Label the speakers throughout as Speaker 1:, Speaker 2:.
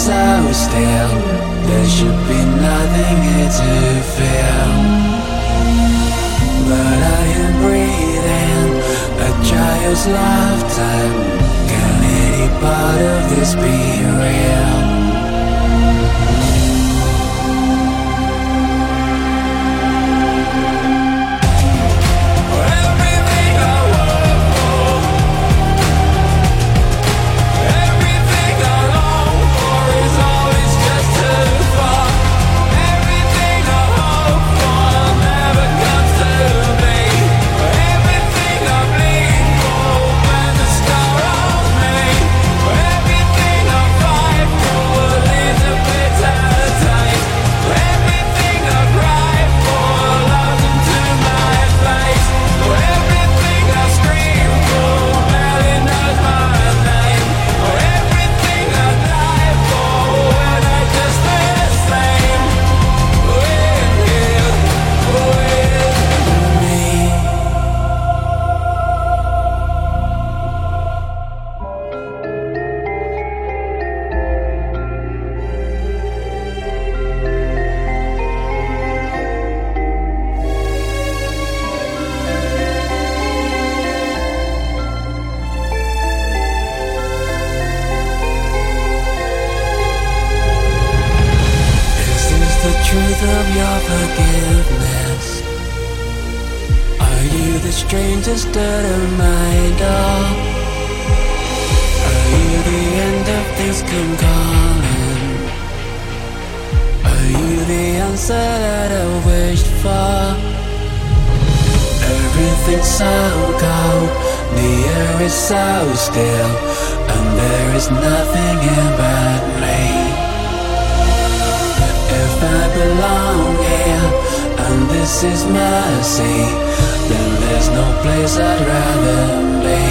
Speaker 1: so still. There should be nothing here to feel. But I am breathing a child's lifetime. Can any part of this be real?
Speaker 2: strangers that my door. Are you the end of things come calling? Are you the answer that I wished for? Everything's so cold, the air is so still, and there is nothing about me. If I belong here, and this is mercy. Then there's no place I'd rather be.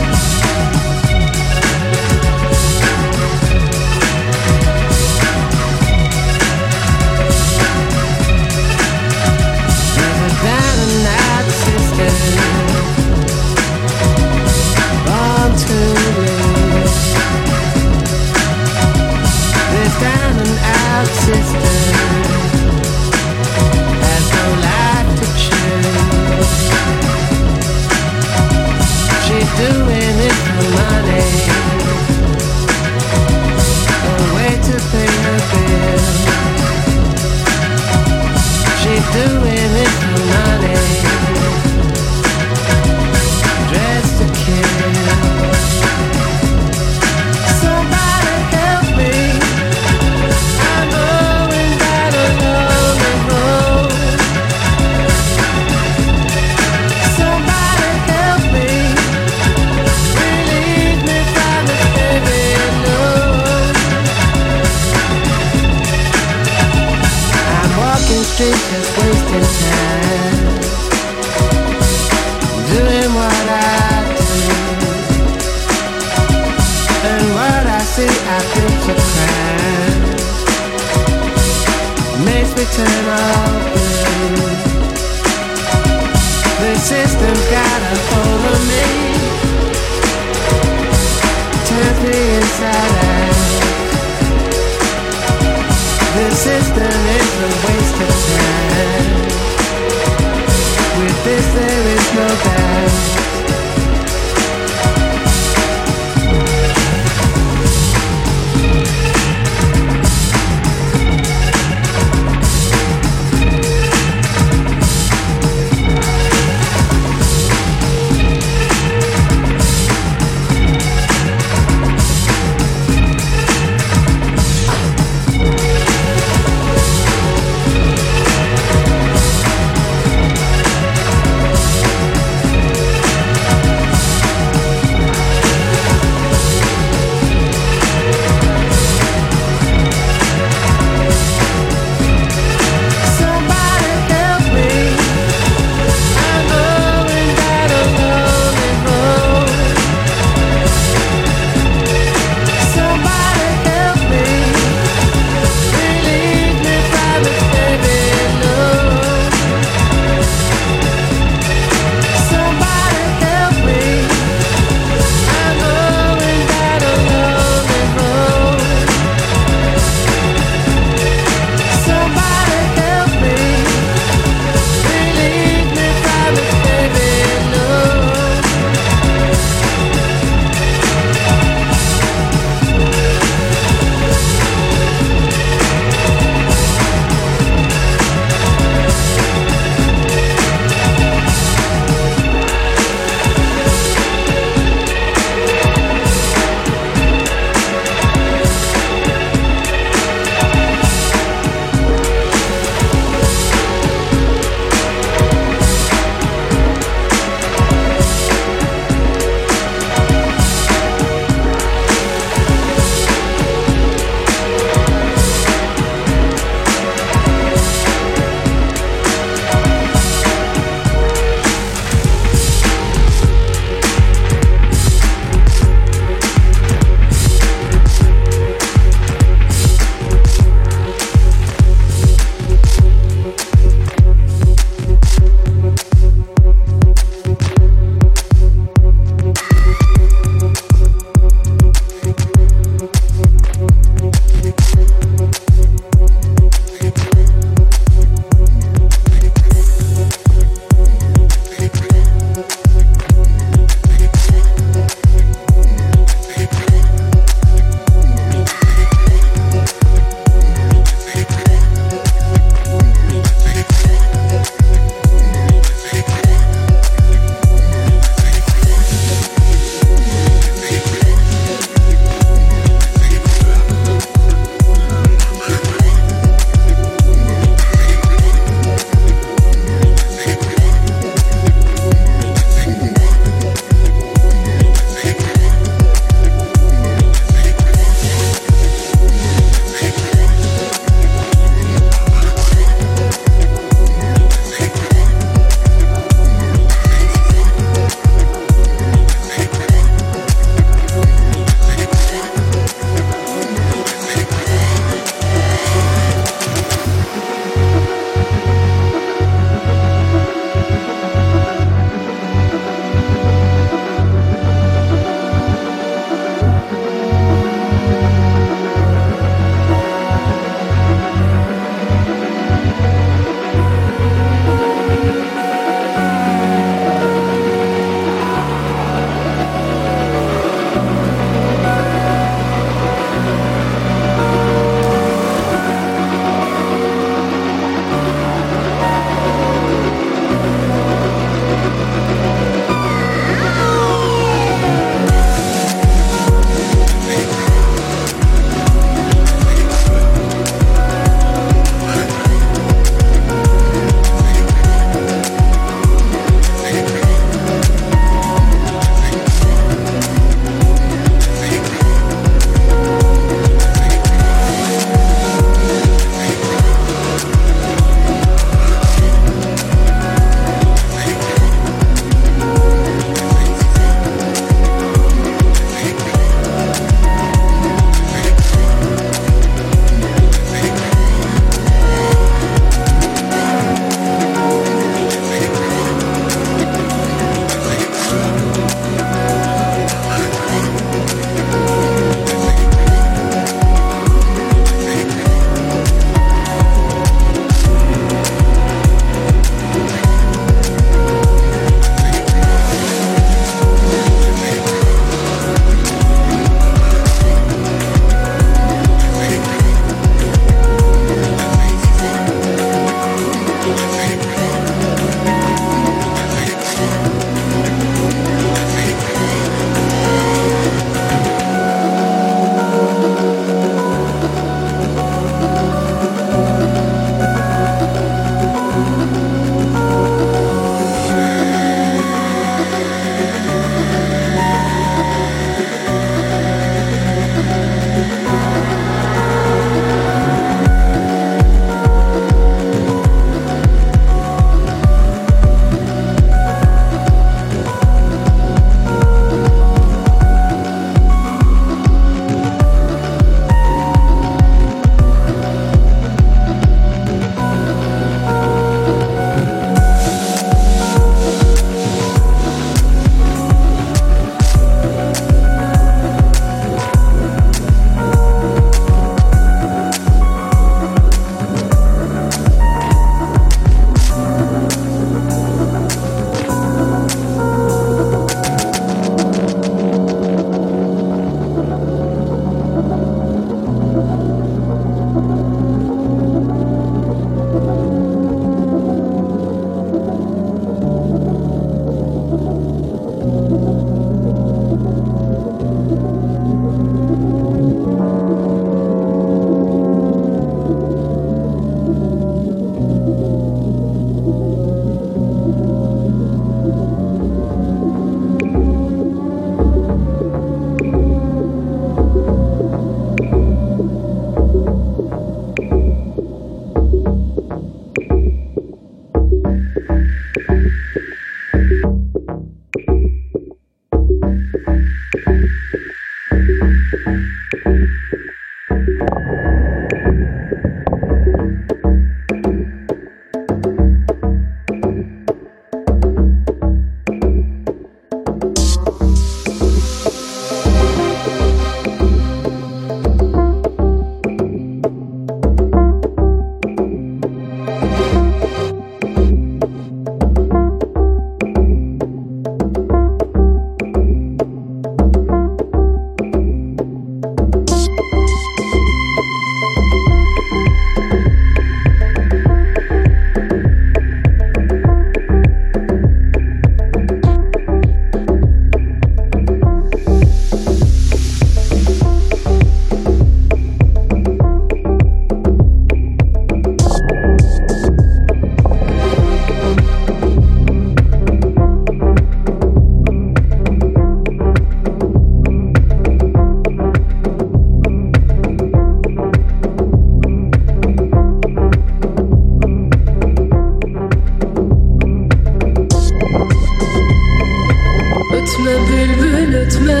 Speaker 3: Bülbül ötme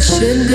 Speaker 3: Şen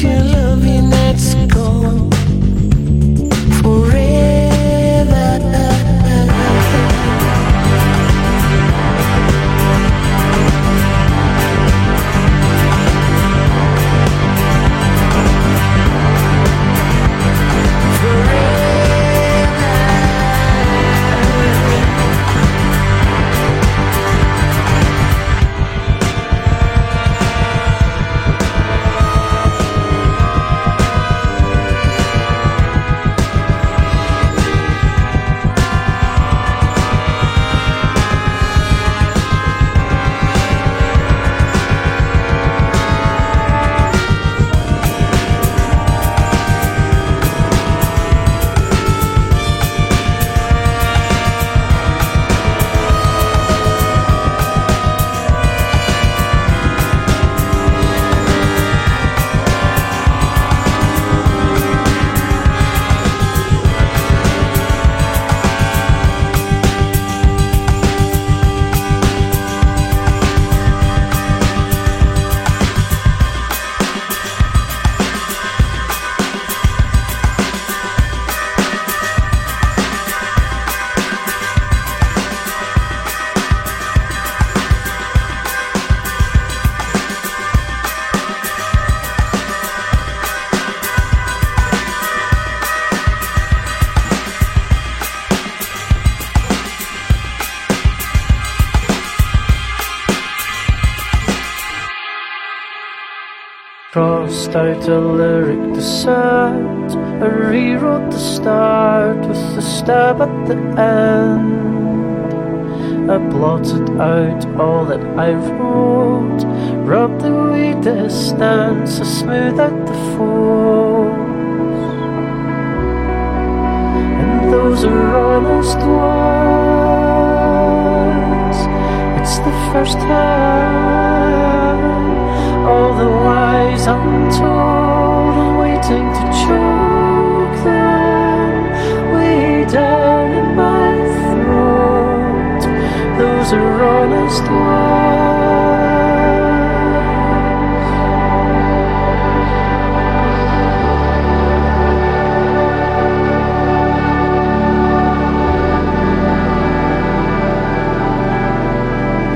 Speaker 4: your love. Stab at the end. I blotted out all that I wrote, rubbed away distance, I smoothed out the faults. And those are honest words. It's the first time. All the lies untold, I'm waiting to way down in my throat. Those are honest words.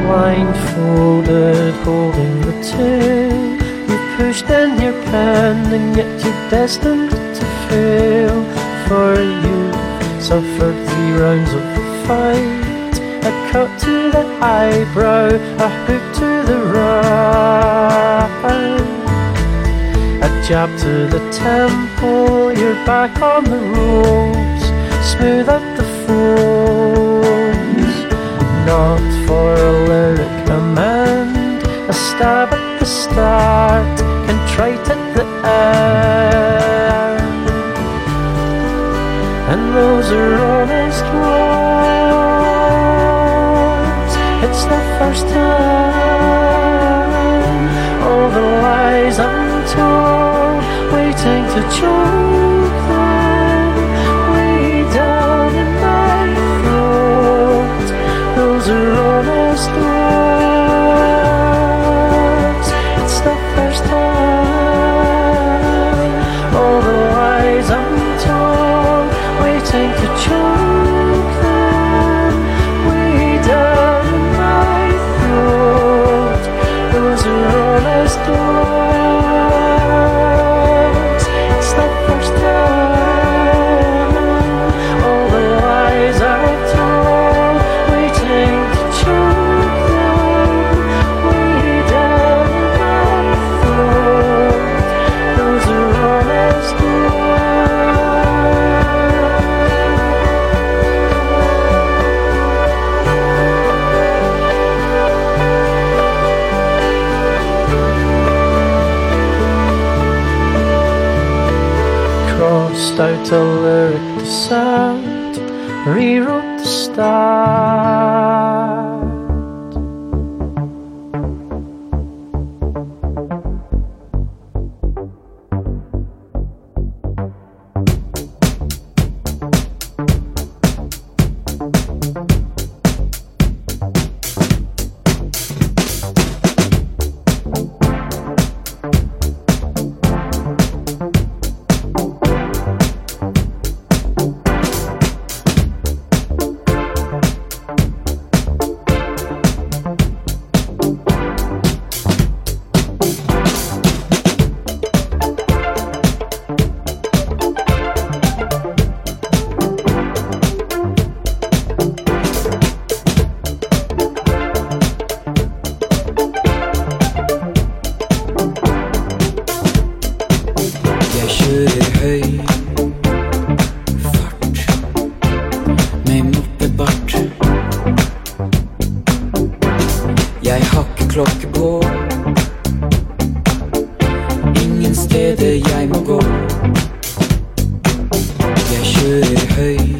Speaker 4: blindfolded, holding the tale. You pushed in your pen, and yet you're destined to fail. For suffered three rounds of the fight. A cut to the eyebrow, a hook to the right. A jab to the temple, you're back on the ropes. Smooth out the folds. Not for a lyric amend, a stab at the start, contrite at the end. Those are honest words. It's the first time. All the lies I'm told, waiting to choke
Speaker 5: Jeg har klokke på. Ingen steder jeg må gå. Jeg kjører høy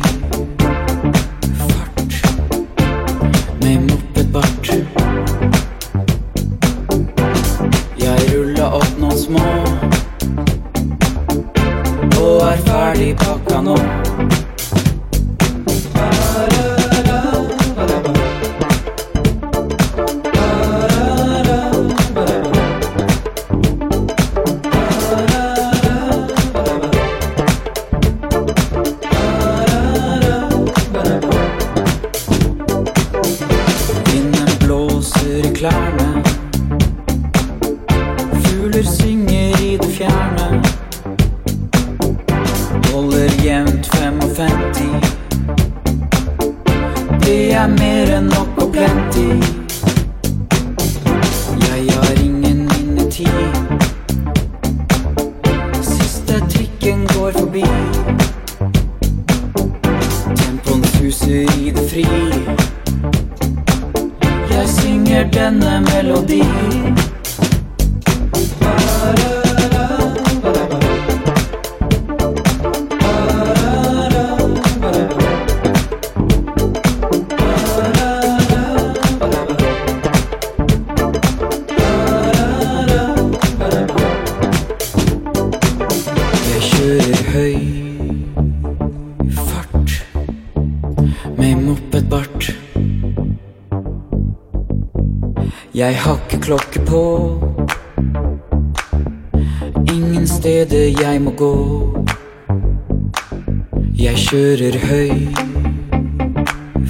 Speaker 5: Jeg
Speaker 6: kjører høy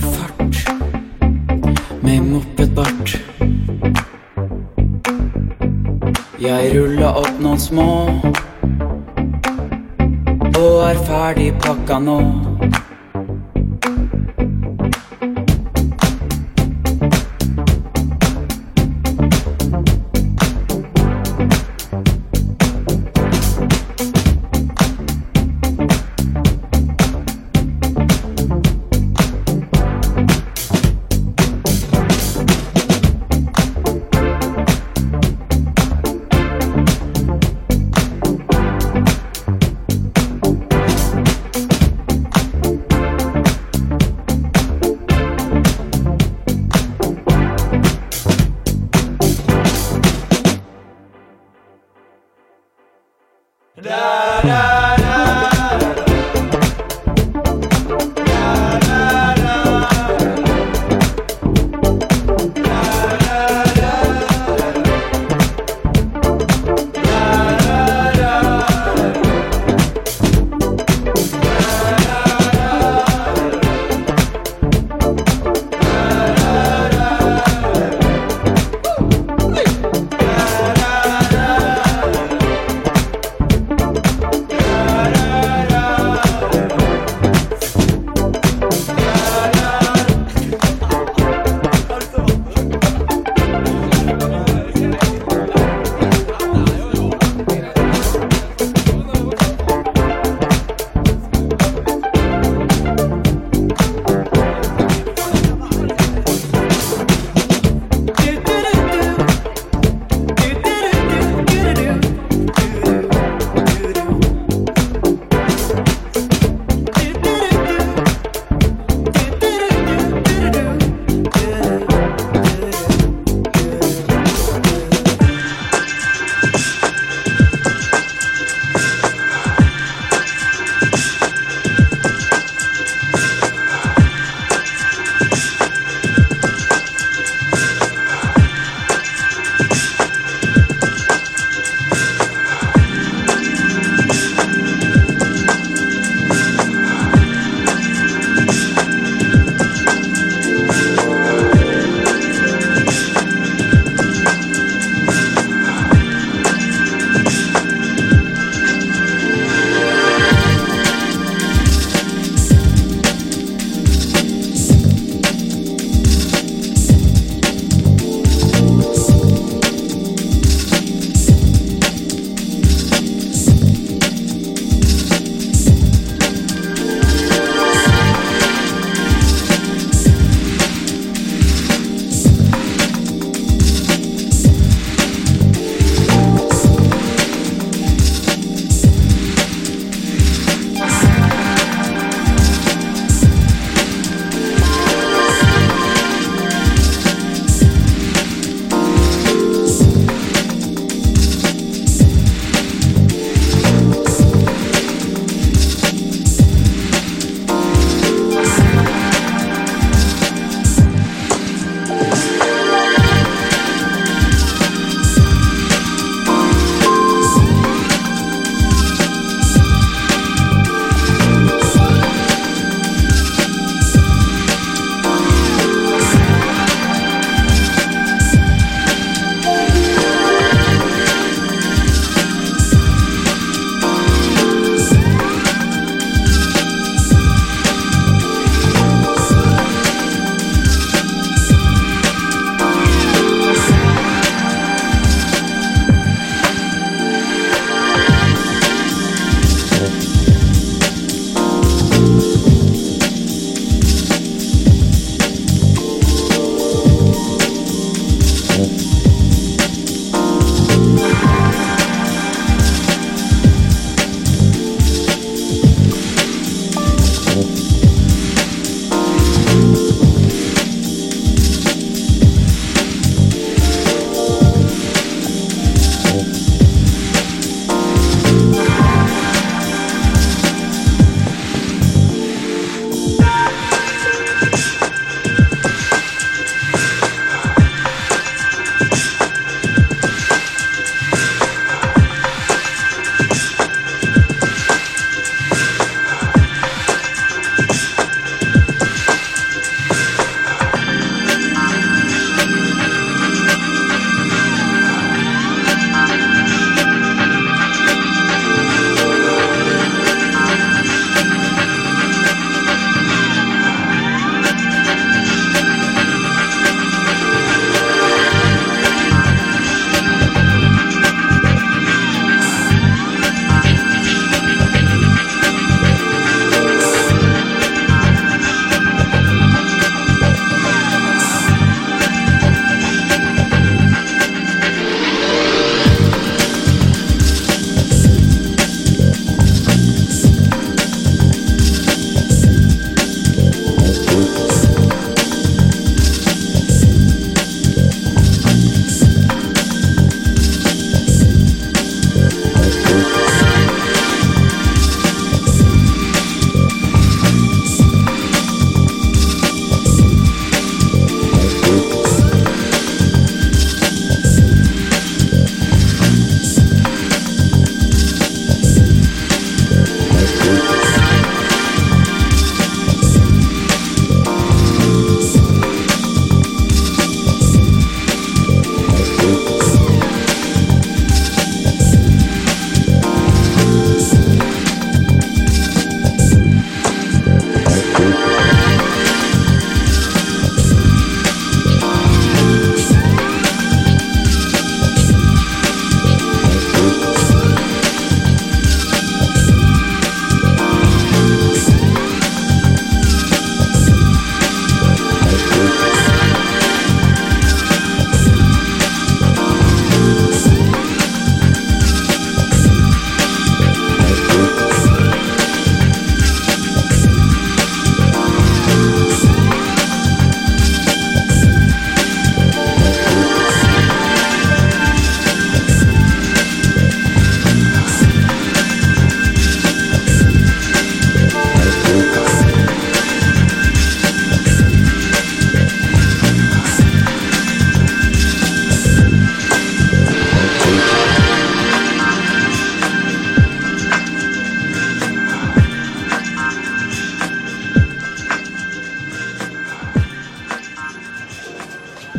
Speaker 6: fart med mopedbart. Jeg ruller opp noen små og er ferdig pakka nå.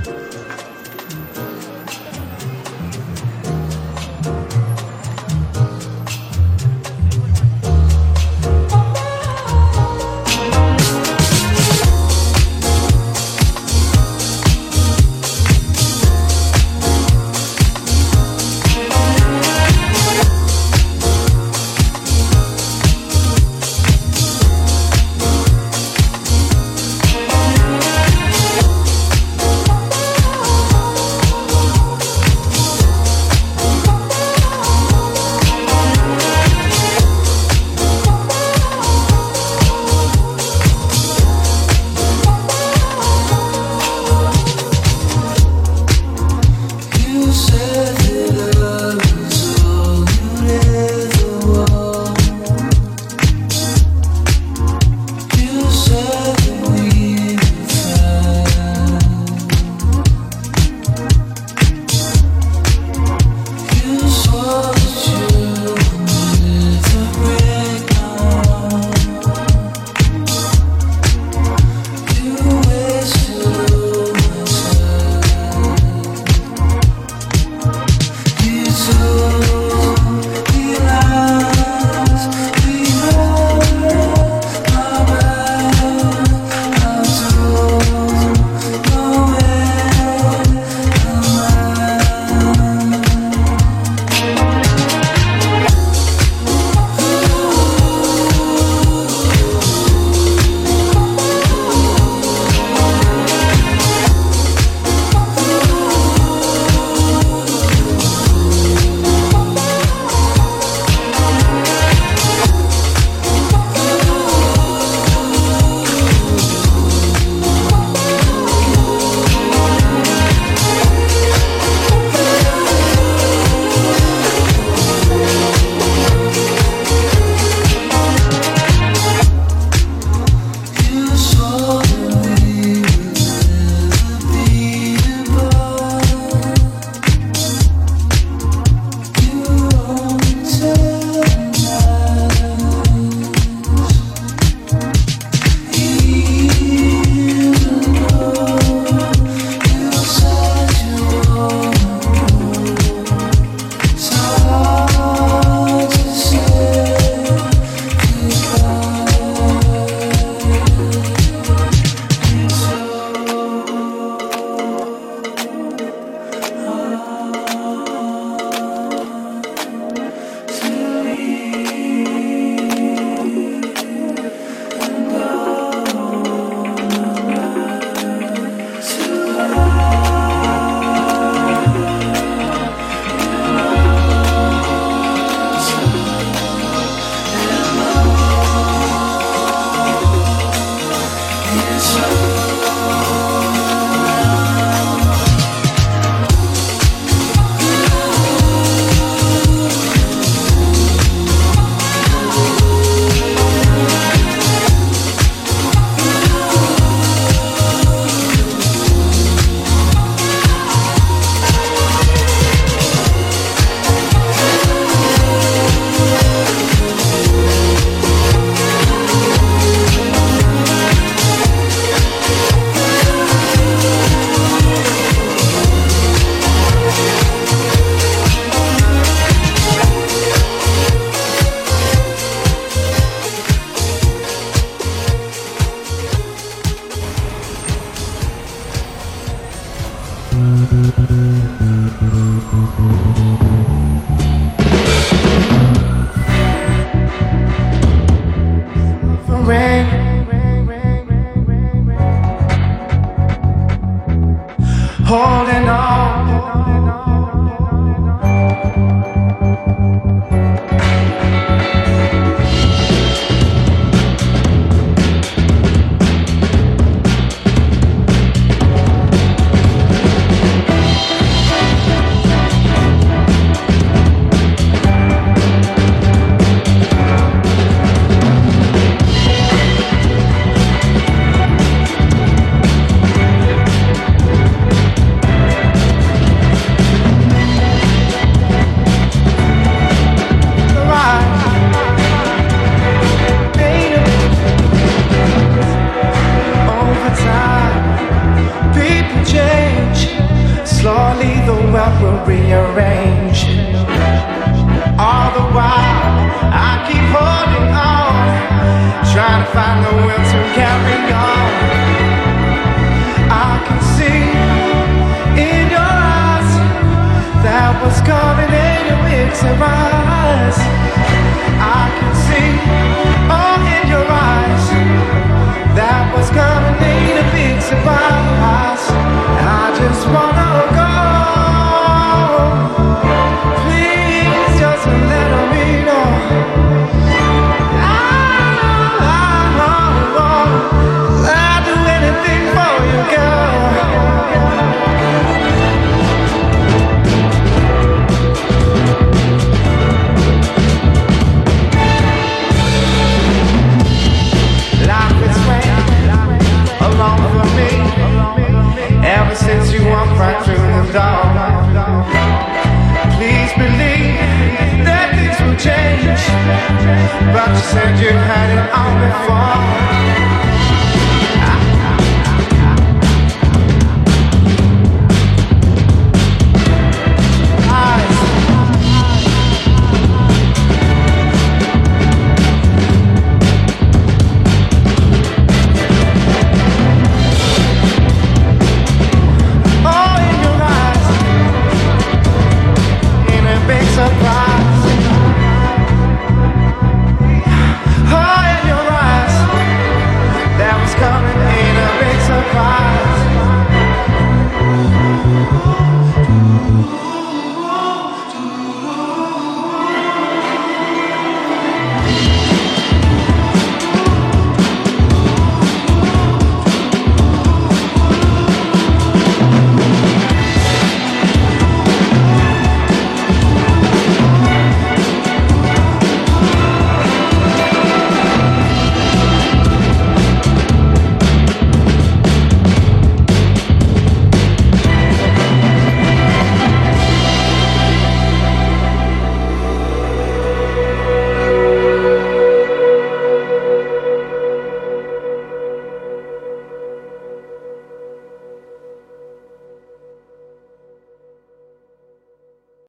Speaker 6: Holding on.